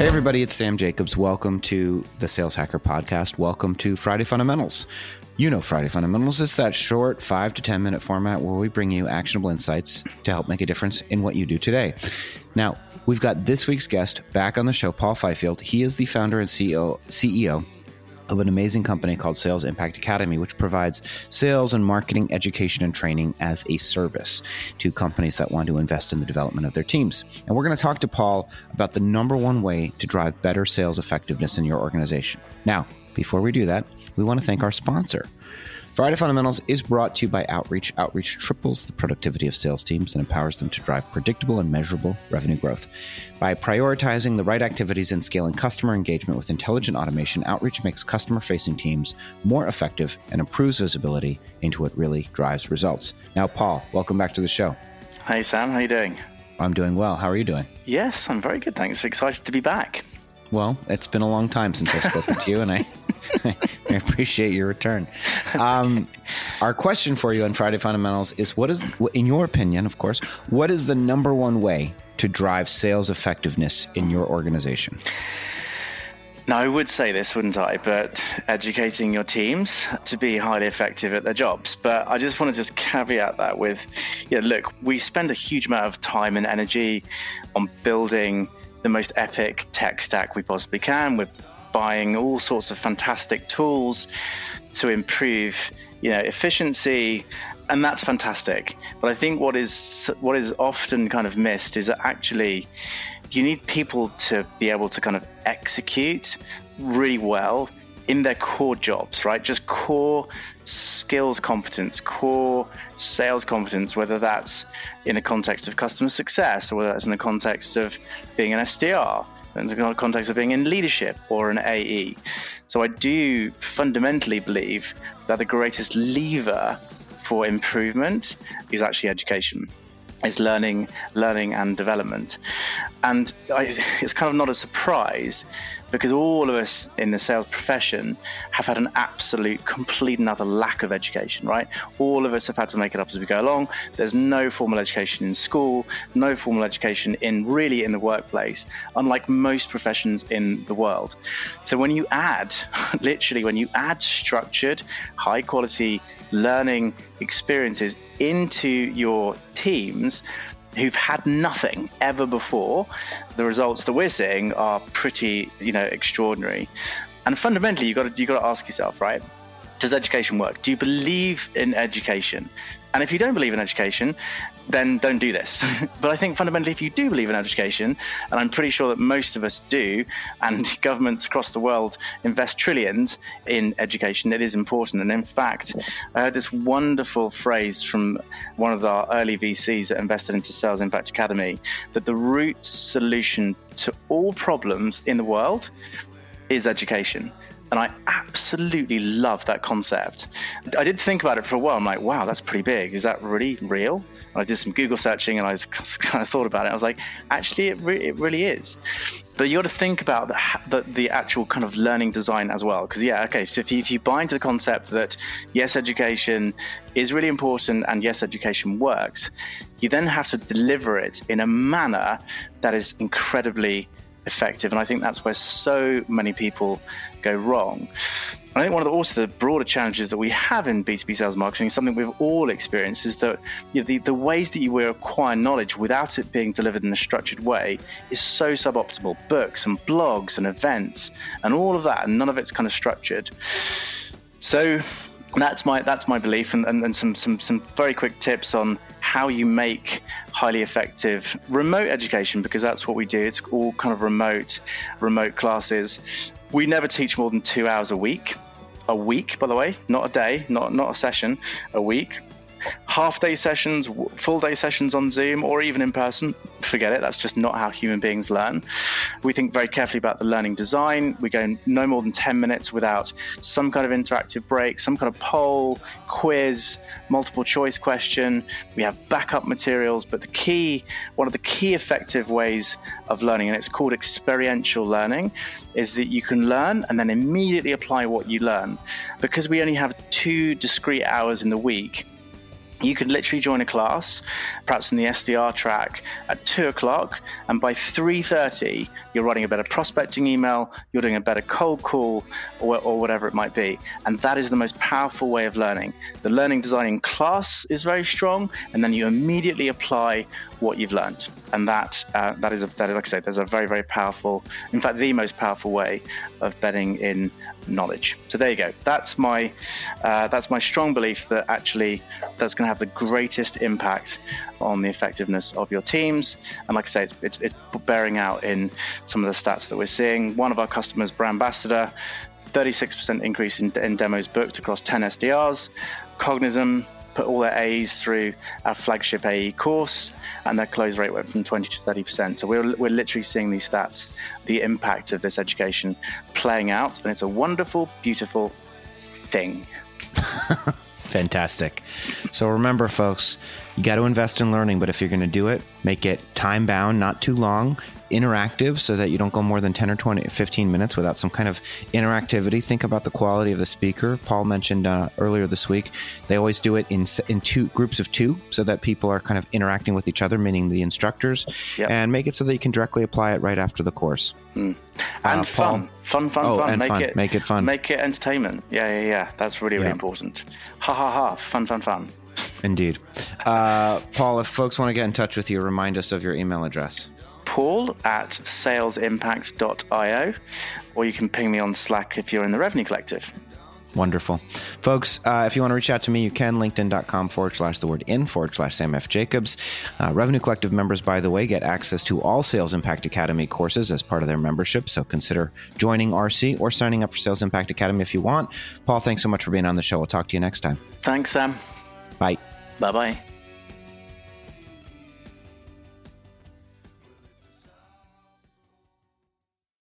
Hey, everybody, it's Sam Jacobs. Welcome to the Sales Hacker Podcast. Welcome to Friday Fundamentals. You know Friday Fundamentals. It's that short five to 10 minute format where we bring you actionable insights to help make a difference in what you do today. Now, we've got this week's guest back on the show, Paul Fifield. He is the founder and CEO, CEO of an amazing company called Sales Impact Academy, which provides sales and marketing education and training as a service to companies that want to invest in the development of their teams. And we're going to talk to Paul about the number one way to drive better sales effectiveness in your organization. Now, before we do that, we want to thank our sponsor. Friday Fundamentals is brought to you by Outreach. Outreach triples the productivity of sales teams and empowers them to drive predictable and measurable revenue growth. By prioritizing the right activities and scaling customer engagement with intelligent automation, Outreach makes customer facing teams more effective and improves visibility into what really drives results. Now, Paul, welcome back to the show. Hey, Sam, how you doing? I'm doing well. How are you doing? Yes, I'm very good. Thanks. Excited to be back. Well, it's been a long time since I've spoken to you, and I, I appreciate your return. Um, our question for you on Friday Fundamentals is: What is, in your opinion, of course, what is the number one way to drive sales effectiveness in your organization? Now, I would say this, wouldn't I? But educating your teams to be highly effective at their jobs. But I just want to just caveat that with, yeah, look, we spend a huge amount of time and energy on building the most epic tech stack we possibly can. We're buying all sorts of fantastic tools to improve, you know, efficiency, and that's fantastic. But I think what is what is often kind of missed is that actually you need people to be able to kind of execute really well in their core jobs, right? Just core skills competence, core sales competence, whether that's in the context of customer success or whether that's in the context of being an SDR, in the context of being in leadership or an AE. So I do fundamentally believe that the greatest lever for improvement is actually education is learning, learning and development. And I, it's kind of not a surprise because all of us in the sales profession have had an absolute, complete and utter lack of education, right? All of us have had to make it up as we go along. There's no formal education in school, no formal education in really in the workplace, unlike most professions in the world. So when you add, literally, when you add structured, high quality learning experiences into your teams, who've had nothing ever before, the results that we're seeing are pretty, you know, extraordinary. And fundamentally, you got to you got to ask yourself, right? Does education work? Do you believe in education? And if you don't believe in education, then don't do this. but I think fundamentally, if you do believe in education, and I'm pretty sure that most of us do, and governments across the world invest trillions in education, it is important. And in fact, I heard this wonderful phrase from one of our early VCs that invested into Sales Impact Academy that the root solution to all problems in the world is education. And I absolutely love that concept. I did think about it for a while. I'm like, wow, that's pretty big. Is that really real? And I did some Google searching and I kind of thought about it. I was like, actually, it, re- it really is. But you got to think about the, the, the, actual kind of learning design as well. Because, yeah, okay, so if you, if you buy into the concept that yes, education is really important and yes, education works, you then have to deliver it in a manner that is incredibly effective. And I think that's where so many people go wrong. I think one of the also the broader challenges that we have in B2B sales marketing something we've all experienced is that you know, the, the ways that you acquire knowledge without it being delivered in a structured way is so suboptimal. Books and blogs and events and all of that, and none of it's kind of structured. So that's my that's my belief and, and, and some, some some very quick tips on how you make highly effective remote education because that's what we do it's all kind of remote remote classes we never teach more than two hours a week. A week, by the way, not a day, not not a session, a week half day sessions, full day sessions on Zoom, or even in person, forget it. That's just not how human beings learn. We think very carefully about the learning design. We go no more than 10 minutes without some kind of interactive break, some kind of poll, quiz, multiple choice question. We have backup materials, but the key, one of the key effective ways of learning, and it's called experiential learning, is that you can learn and then immediately apply what you learn. Because we only have two discrete hours in the week, you could literally join a class, perhaps in the SDR track at two o'clock, and by three thirty, you're writing a better prospecting email, you're doing a better cold call, or, or, whatever it might be. And that is the most powerful way of learning. The learning design in class is very strong, and then you immediately apply what you've learned, and that uh, that is a, that is like I said, there's a very very powerful, in fact, the most powerful way of betting in knowledge. So there you go. That's my uh, that's my strong belief that actually that's going to have the greatest impact on the effectiveness of your teams. And like I say, it's, it's, it's bearing out in some of the stats that we're seeing. One of our customers, Brand Ambassador, 36% increase in, in demos booked across 10 SDRs. Cognism put all their A's through our flagship AE course, and their close rate went from 20 to 30%. So we're, we're literally seeing these stats, the impact of this education playing out, and it's a wonderful, beautiful thing. Fantastic. So remember, folks, you got to invest in learning, but if you're going to do it, make it time bound, not too long interactive so that you don't go more than 10 or 20 15 minutes without some kind of interactivity. Think about the quality of the speaker. Paul mentioned uh, earlier this week they always do it in in two groups of two so that people are kind of interacting with each other meaning the instructors. Yep. and make it so that you can directly apply it right after the course. Mm. and uh, fun. Fun fun oh, fun. make fun. it make it fun. make it entertainment. Yeah yeah yeah. That's really really important. Ha ha ha. Fun fun fun Indeed. Uh, Paul, if folks want to get in touch with you, remind us of your email address paul at salesimpact.io, or you can ping me on Slack if you're in the Revenue Collective. Wonderful. Folks, uh, if you want to reach out to me, you can. LinkedIn.com forward slash the word in forward slash Sam F. Jacobs. Uh, Revenue Collective members, by the way, get access to all Sales Impact Academy courses as part of their membership. So consider joining RC or signing up for Sales Impact Academy if you want. Paul, thanks so much for being on the show. We'll talk to you next time. Thanks, Sam. Bye. Bye bye.